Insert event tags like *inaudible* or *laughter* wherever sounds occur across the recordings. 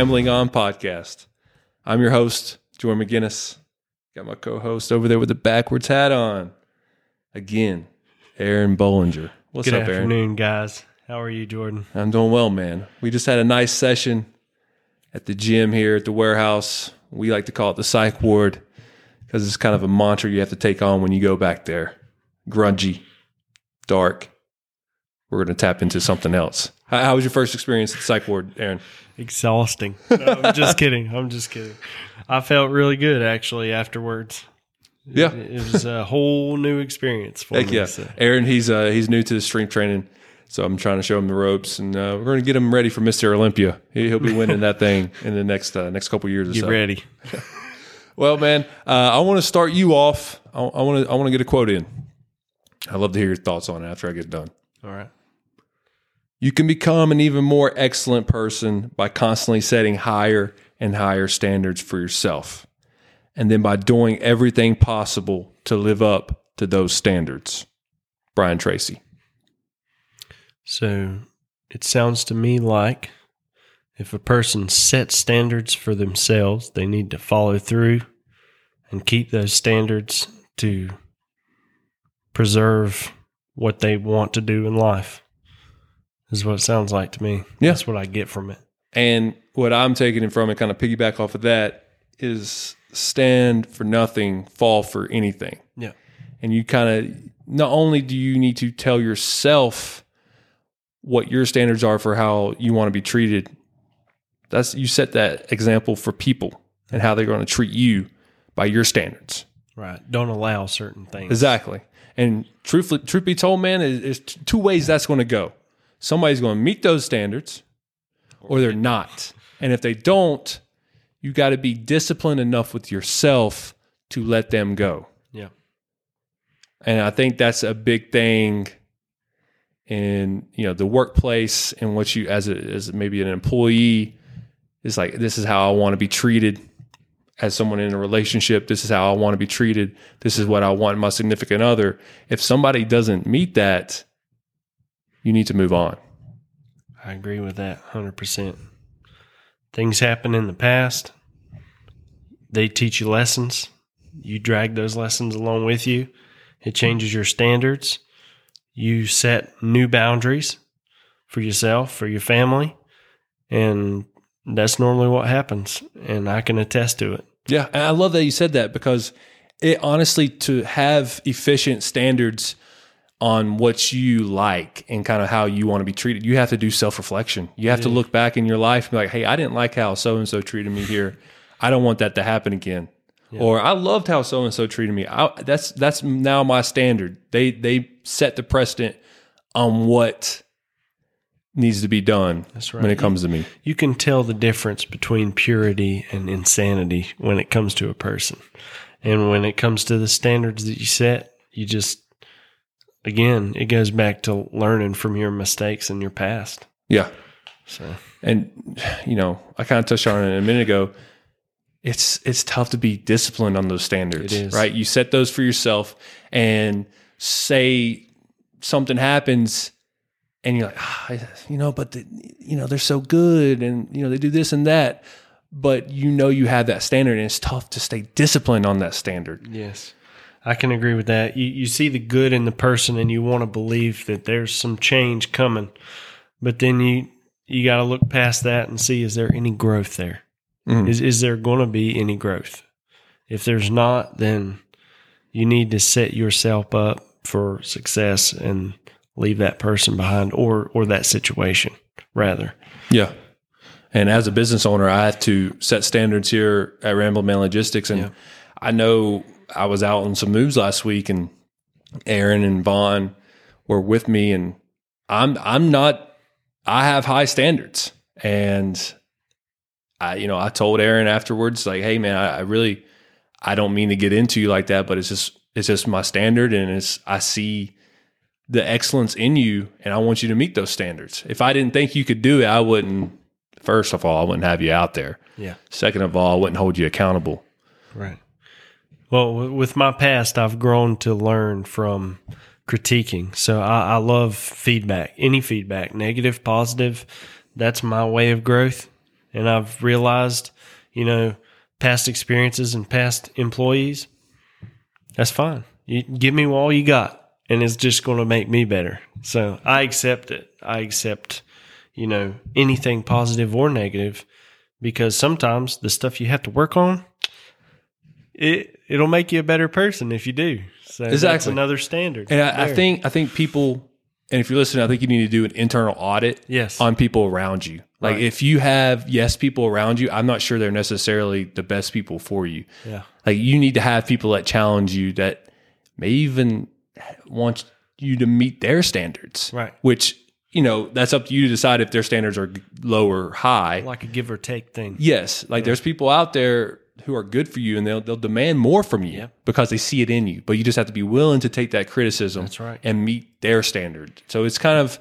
Rambling On podcast. I'm your host, Jordan McGinnis. Got my co host over there with the backwards hat on. Again, Aaron Bollinger. What's Good up, Aaron? afternoon, guys. How are you, Jordan? I'm doing well, man. We just had a nice session at the gym here at the warehouse. We like to call it the psych ward because it's kind of a mantra you have to take on when you go back there. Grungy, dark. We're going to tap into something else. How, how was your first experience at psych ward, Aaron? Exhausting. No, I'm just *laughs* kidding. I'm just kidding. I felt really good actually afterwards. Yeah. It, it was a whole new experience for Heck me. yeah, so. Aaron. He's uh, he's new to the strength training, so I'm trying to show him the ropes, and uh, we're going to get him ready for Mister Olympia. He, he'll be winning that thing *laughs* in the next uh, next couple years or Get so. ready. *laughs* Well, man, uh, I want to start you off. I want to I want to get a quote in. I'd love to hear your thoughts on it after I get done. All right. You can become an even more excellent person by constantly setting higher and higher standards for yourself, and then by doing everything possible to live up to those standards. Brian Tracy. So it sounds to me like if a person sets standards for themselves, they need to follow through and keep those standards to preserve what they want to do in life. Is what it sounds like to me. Yeah. That's what I get from it. And what I'm taking it from and kind of piggyback off of that is stand for nothing, fall for anything. Yeah. And you kind of not only do you need to tell yourself what your standards are for how you want to be treated, that's you set that example for people and how they're going to treat you by your standards. Right. Don't allow certain things. Exactly. And truthfully, truth be told, man, is two ways that's going to go. Somebody's going to meet those standards, or they're not. And if they don't, you got to be disciplined enough with yourself to let them go. Yeah. And I think that's a big thing in you know the workplace and what you as a, as maybe an employee is like this is how I want to be treated as someone in a relationship. This is how I want to be treated. This is what I want my significant other. If somebody doesn't meet that, you need to move on. I agree with that 100%. Things happen in the past. They teach you lessons. You drag those lessons along with you. It changes your standards. You set new boundaries for yourself, for your family. And that's normally what happens. And I can attest to it. Yeah, and I love that you said that because it honestly to have efficient standards on what you like and kind of how you want to be treated, you have to do self reflection. You have to look back in your life and be like, hey, I didn't like how so and so treated me here. I don't want that to happen again. Or I loved how so and so treated me. I, that's that's now my standard. They they set the precedent on what needs to be done That's when it comes to me. You can tell the difference between purity and insanity when it comes to a person. And when it comes to the standards that you set, you just, again, it goes back to learning from your mistakes in your past. Yeah. So, and you know i kind of touched on it a minute ago. It's it's tough to be disciplined on those standards right? You set those for yourself and say something happens and you're like ah, you know but the, you know they're so good and you know they do this and that. But you know you have that standard and it's tough to stay disciplined on that standard. Yes, I can agree with that. You, you see the good in the person and you want to believe that there's some change coming. But then you, you got to look past that and see is there any growth there? Mhm. Is is there going to be any growth? If there's not, then you need to set yourself up for success and leave that person behind or or that situation rather. Yeah. And as a business owner, I have to set standards here at Ramble Man Logistics. And Yeah. I know I was out on some moves last week and Aaron and Vaughn were with me and I'm I'm not I have high standards. And I, you know, I told Aaron afterwards, like, hey man, I, I really I don't mean to get into you like that, but it's just it's just my standard and it's I see the excellence in you and I want you to meet those standards. If I didn't think you could do it, I wouldn't first of all, I wouldn't have you out there. Yeah. Second of all, I wouldn't hold you accountable. Right. Well, with my past, I've grown to learn from critiquing. So I, I love feedback, any feedback, negative, positive. That's my way of growth. And I've realized, you know, past experiences and past employees, that's fine. You give me all you got, and it's just going to make me better. So I accept it. I accept, you know, anything positive or negative because sometimes the stuff you have to work on, it it'll make you a better person if you do. So that's Exactly. another standard. And I, I think I think people, and if you're listening, I think you need to do an internal audit yes, on people around you. Like Right. if you have yes people around you, I'm not sure they're necessarily the best people for you. yeah, Like you need to have people that challenge you that may even want you to meet their standards. Right. Which, you know, that's up to you to decide if their standards are low or high. like a give or take thing. yes. Like there's people out there who are good for you and they'll they'll demand more from you because they see it in you. But you just have to be willing to take that criticism That's right. and meet their standard. So it's kind of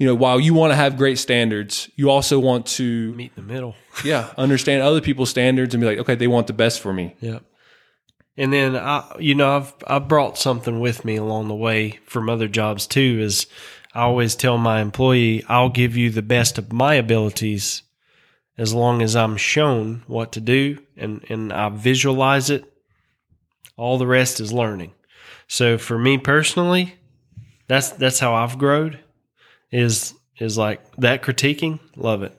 you know, while you want to have great standards, you also want to Meet in the middle. *laughs* yeah, understand other people's standards and be like, okay, they want the best for me. Yep. And then I, you know, I've I brought something with me along the way from other jobs too. Is I always tell my employee, I'll give you the best of my abilities, as long as I'm shown what to do and and I visualize it. All the rest is learning. So for me personally, that's that's how I've grown. Is is like that critiquing, love it.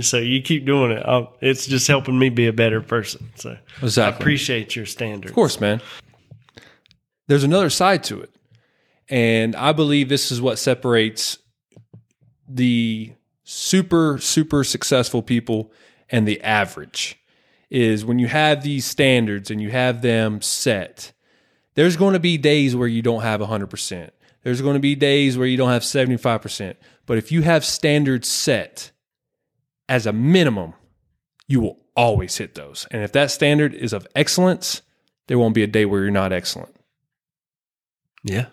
So you keep doing it. i it's just helping me be a better person. So I Exactly. appreciate your standards. Of course, man. There's another side to it. And I believe this is what separates the super, super successful people and the average is when you have these standards and you have them set, there's going to be days where you don't have 100%. There's going to be days where you don't have 75%. But if you have standards set as a minimum, you will always hit those. And if that standard is of excellence, there won't be a day where you're not excellent. Yeah.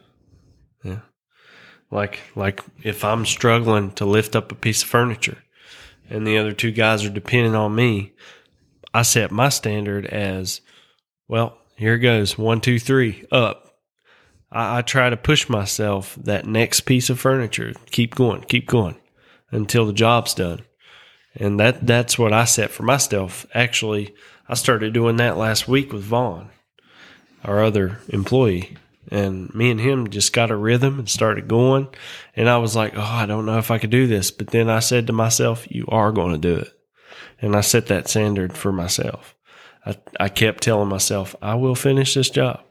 Yeah. Like like if I'm struggling to lift up a piece of furniture and the other two guys are depending on me, I set my standard as well, here goes. One, two, three, up. I, I try to push myself that next piece of furniture. Keep going, keep going until the job's done. And that that's what I set for myself. Actually, I started doing that last week with Vaughn, our other employee. And me and him just got a rhythm and started going. And I was like, oh, I don't know if I could do this. But then I said to myself, you are going to do it. And I set that standard for myself. I, I kept telling myself, I will finish this job.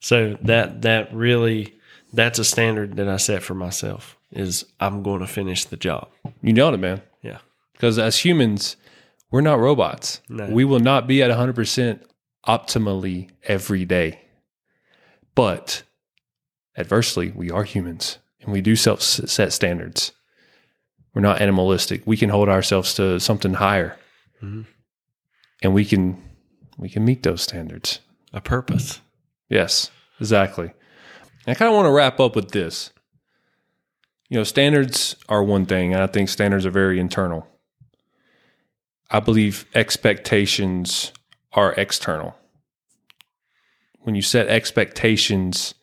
So that that really that's a standard that I set for myself is I'm going to finish the job. You nailed it, man. Yeah. Because as humans, we're not robots. No. We will not be at 100% optimally every day. But adversely, we are humans and we do self set standards. We're not animalistic. We can hold ourselves to something higher. Mhm. And we can we can meet those standards. A purpose. Yes, exactly. I kind of want to wrap up with this. You know, standards are one thing, and I think standards are very internal. I believe expectations are external. When you set expectations,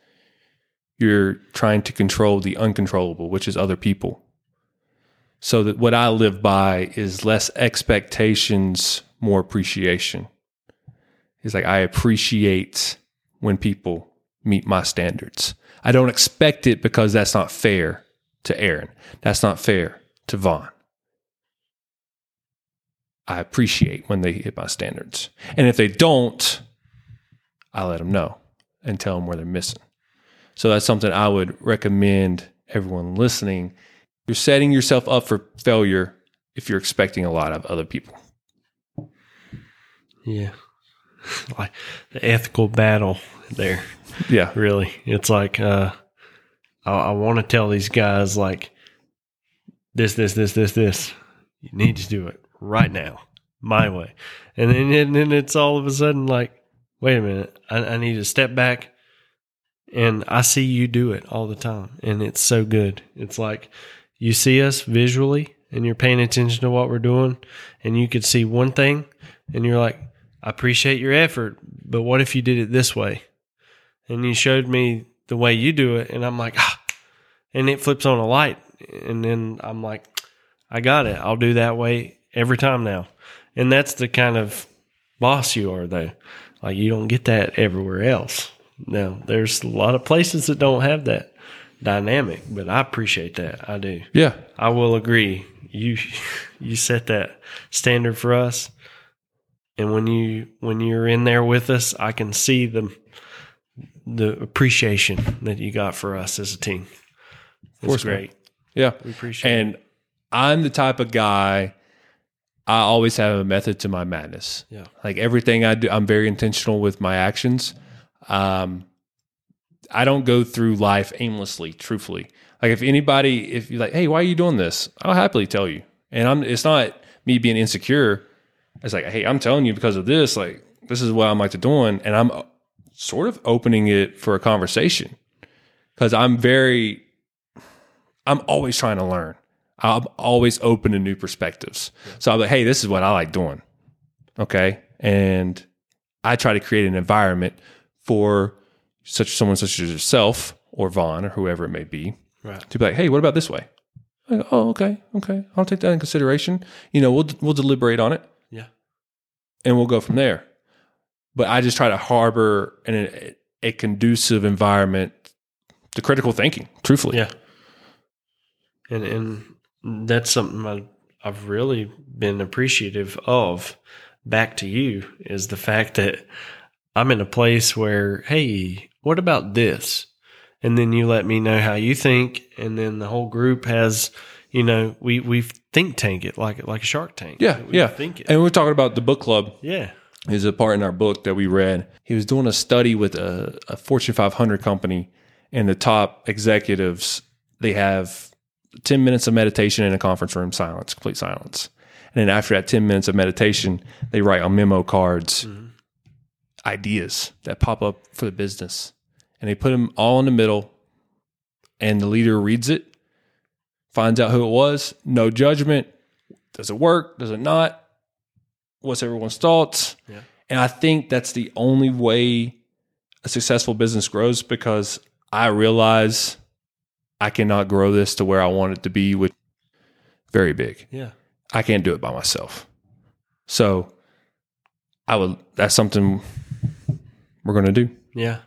you're trying to control the uncontrollable, which is other people. So that what I live by is less expectations, more appreciation. It's like I appreciate when people meet my standards. I don't expect it because that's not fair to Aaron. That's not fair to Vaughn. I appreciate when they hit my standards. And if they don't, I let them know and tell them where they're missing. So that's something I would recommend everyone listening. You're setting yourself up for failure if you're expecting a lot of other people. Yeah. *laughs* like the ethical battle there. Yeah. really. It's like uh, I, I want to tell these guys like this, this, this, this, this. You need to do it right now, my way, and then and then it's all of a sudden like, wait a minute, I, I need to step back, and I see you do it all the time, and it's so good. It's like you see us visually, and you're paying attention to what we're doing, and you could see one thing, and you're like, I appreciate your effort, but what if you did it this way? and you showed me the way you do it and i'm like ah and it flips on a light and then i'm like i got it i'll do that way every time now. And that's the kind of boss you are, though. Like you don't get that everywhere else. Now, there's a lot of places that don't have that dynamic, but I appreciate that. I do. Yeah. I will agree. You you set that standard for us, and when you when you're in there with us, I can see the the appreciation that you got for us as a team. It's course, man. great. Yeah. We appreciate it. And I'm the type of guy, I always have a method to my madness. Yeah. Like everything I do, I'm very intentional with my actions. Um, I don't go through life aimlessly, truthfully. Like if anybody, if you're like, hey, why are you doing this? I'll happily tell you. And I'm, it's not me being insecure. It's like, hey, I'm telling you because of this. Like, this is what I'm like to doing. And I'm sort of opening it for a conversation because I'm very, I'm always trying to learn. I'm always open to new perspectives. So I'm like, hey, this is what I like doing. Okay. And I try to create an environment for such someone such as yourself or Vaughn or whoever it may be right. to be like, hey, what about this way? I go, oh, okay, okay. I'll take that in consideration. You know, we'll we'll deliberate on it Yeah. and we'll go from there. But I just try to harbor an, a, a conducive environment to critical thinking, truthfully. Yeah. And and that's something I, I've really been appreciative of. Back to you is the fact that I'm in a place where, hey, what about this? And then you let me know how you think, and then the whole group has, you know, we we think tank it like like a Shark Tank. Yeah, We yeah. Think it. And we're talking about the book club. yeah. is a part in our book that we read. He was doing a study with a, a Fortune 500 company, and the top executives they have 10 minutes of meditation in a conference room, silence, complete silence. And then after that 10 minutes of meditation, they write on memo cards mm-hmm. ideas that pop up for the business. And they put them all in the middle, and the leader reads it, finds out who it was, no judgment. Does it work? Does it not? What's everyone's thoughts? Yeah. And I think that's the only way a successful business grows because I realize I cannot grow this to where I want it to be with very big. Yeah. I can't do it by myself. So I would that's something we're going to do. Yeah.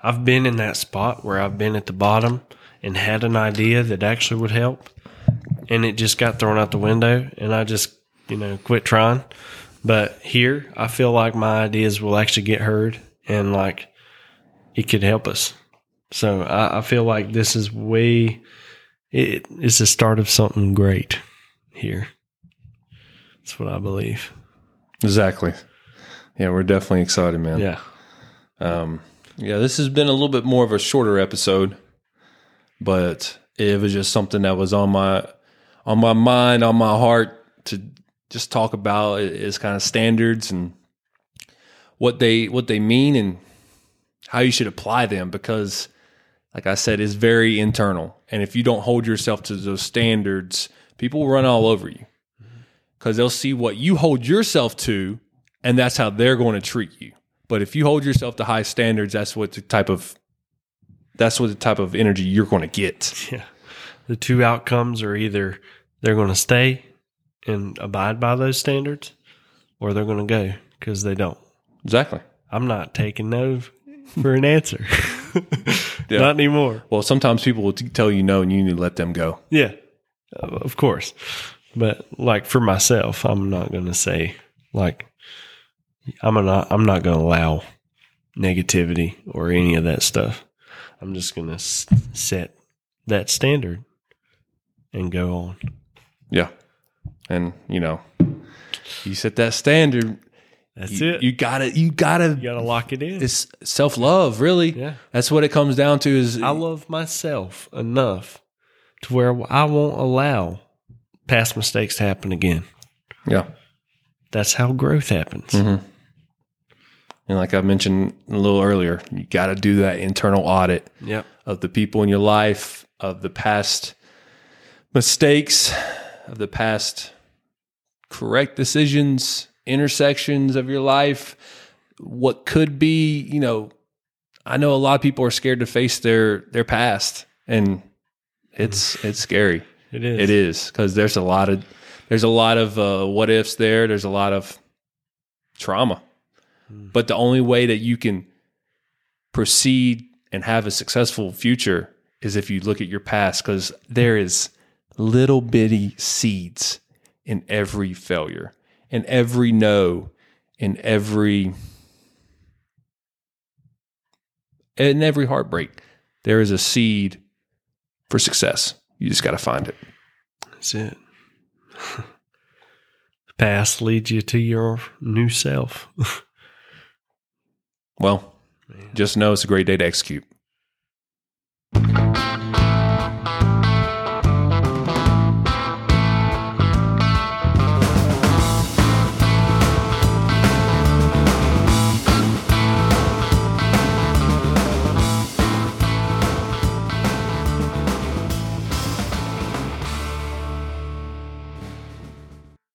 I've been in that spot where I've been at the bottom and had an idea that actually would help. And it just got thrown out the window and I just, you know, quit trying. But here, I feel like my ideas will actually get heard and like it could help us. So I, I feel like this is way, it is the start of something great here. That's what I believe. Exactly. Yeah, we're definitely excited, man. Yeah. Um, yeah, this has been a little bit more of a shorter episode, but it was just something that was on my on my mind, on my heart to just talk about is kind of standards and what they what they mean and how you should apply them because like I said, it's very internal. And if you don't hold yourself to those standards, people will run all over you because they'll see what you hold yourself to, and that's how they're going to treat you. But if you hold yourself to high standards, that's what the type of that's what the type of energy you're going to get. *laughs* Yeah. The two outcomes are either they're going to stay and abide by those standards or they're going to go because they don't. Exactly. I'm not taking no for an answer. *laughs* Yeah. Not anymore. Well, sometimes people will t- tell you no, and you need to let them go. Yeah. Of course. But like for myself, I'm not going to say like I'm not I'm not going to allow negativity or any of that stuff. I'm just going to s- set that standard and go on. Yeah, and you know, you set that standard. That's you, it. You gotta, you gotta. You gotta lock it in. It's self love, really. Yeah. That's what it comes down to. Is I love myself enough to where I won't allow past mistakes to happen again. yeah. That's how growth happens. Mm-hmm. And like I mentioned a little earlier, you got to do that internal audit Yep. of the people in your life, of the past mistakes, of the past correct decisions, intersections of your life, what could be, you know, I know a lot of people are scared to face their their past and it's it's scary. It is. It is because there's a lot of there's a lot of uh, what ifs there. There's a lot of trauma. But the only way that you can proceed and have a successful future is if you look at your past because there is little bitty seeds in every failure, in every no, in every in every heartbreak. There is a seed for success. You just got to find it. That's it. *laughs* the past leads you to your new self. *laughs* Well, just know it's a great day to execute.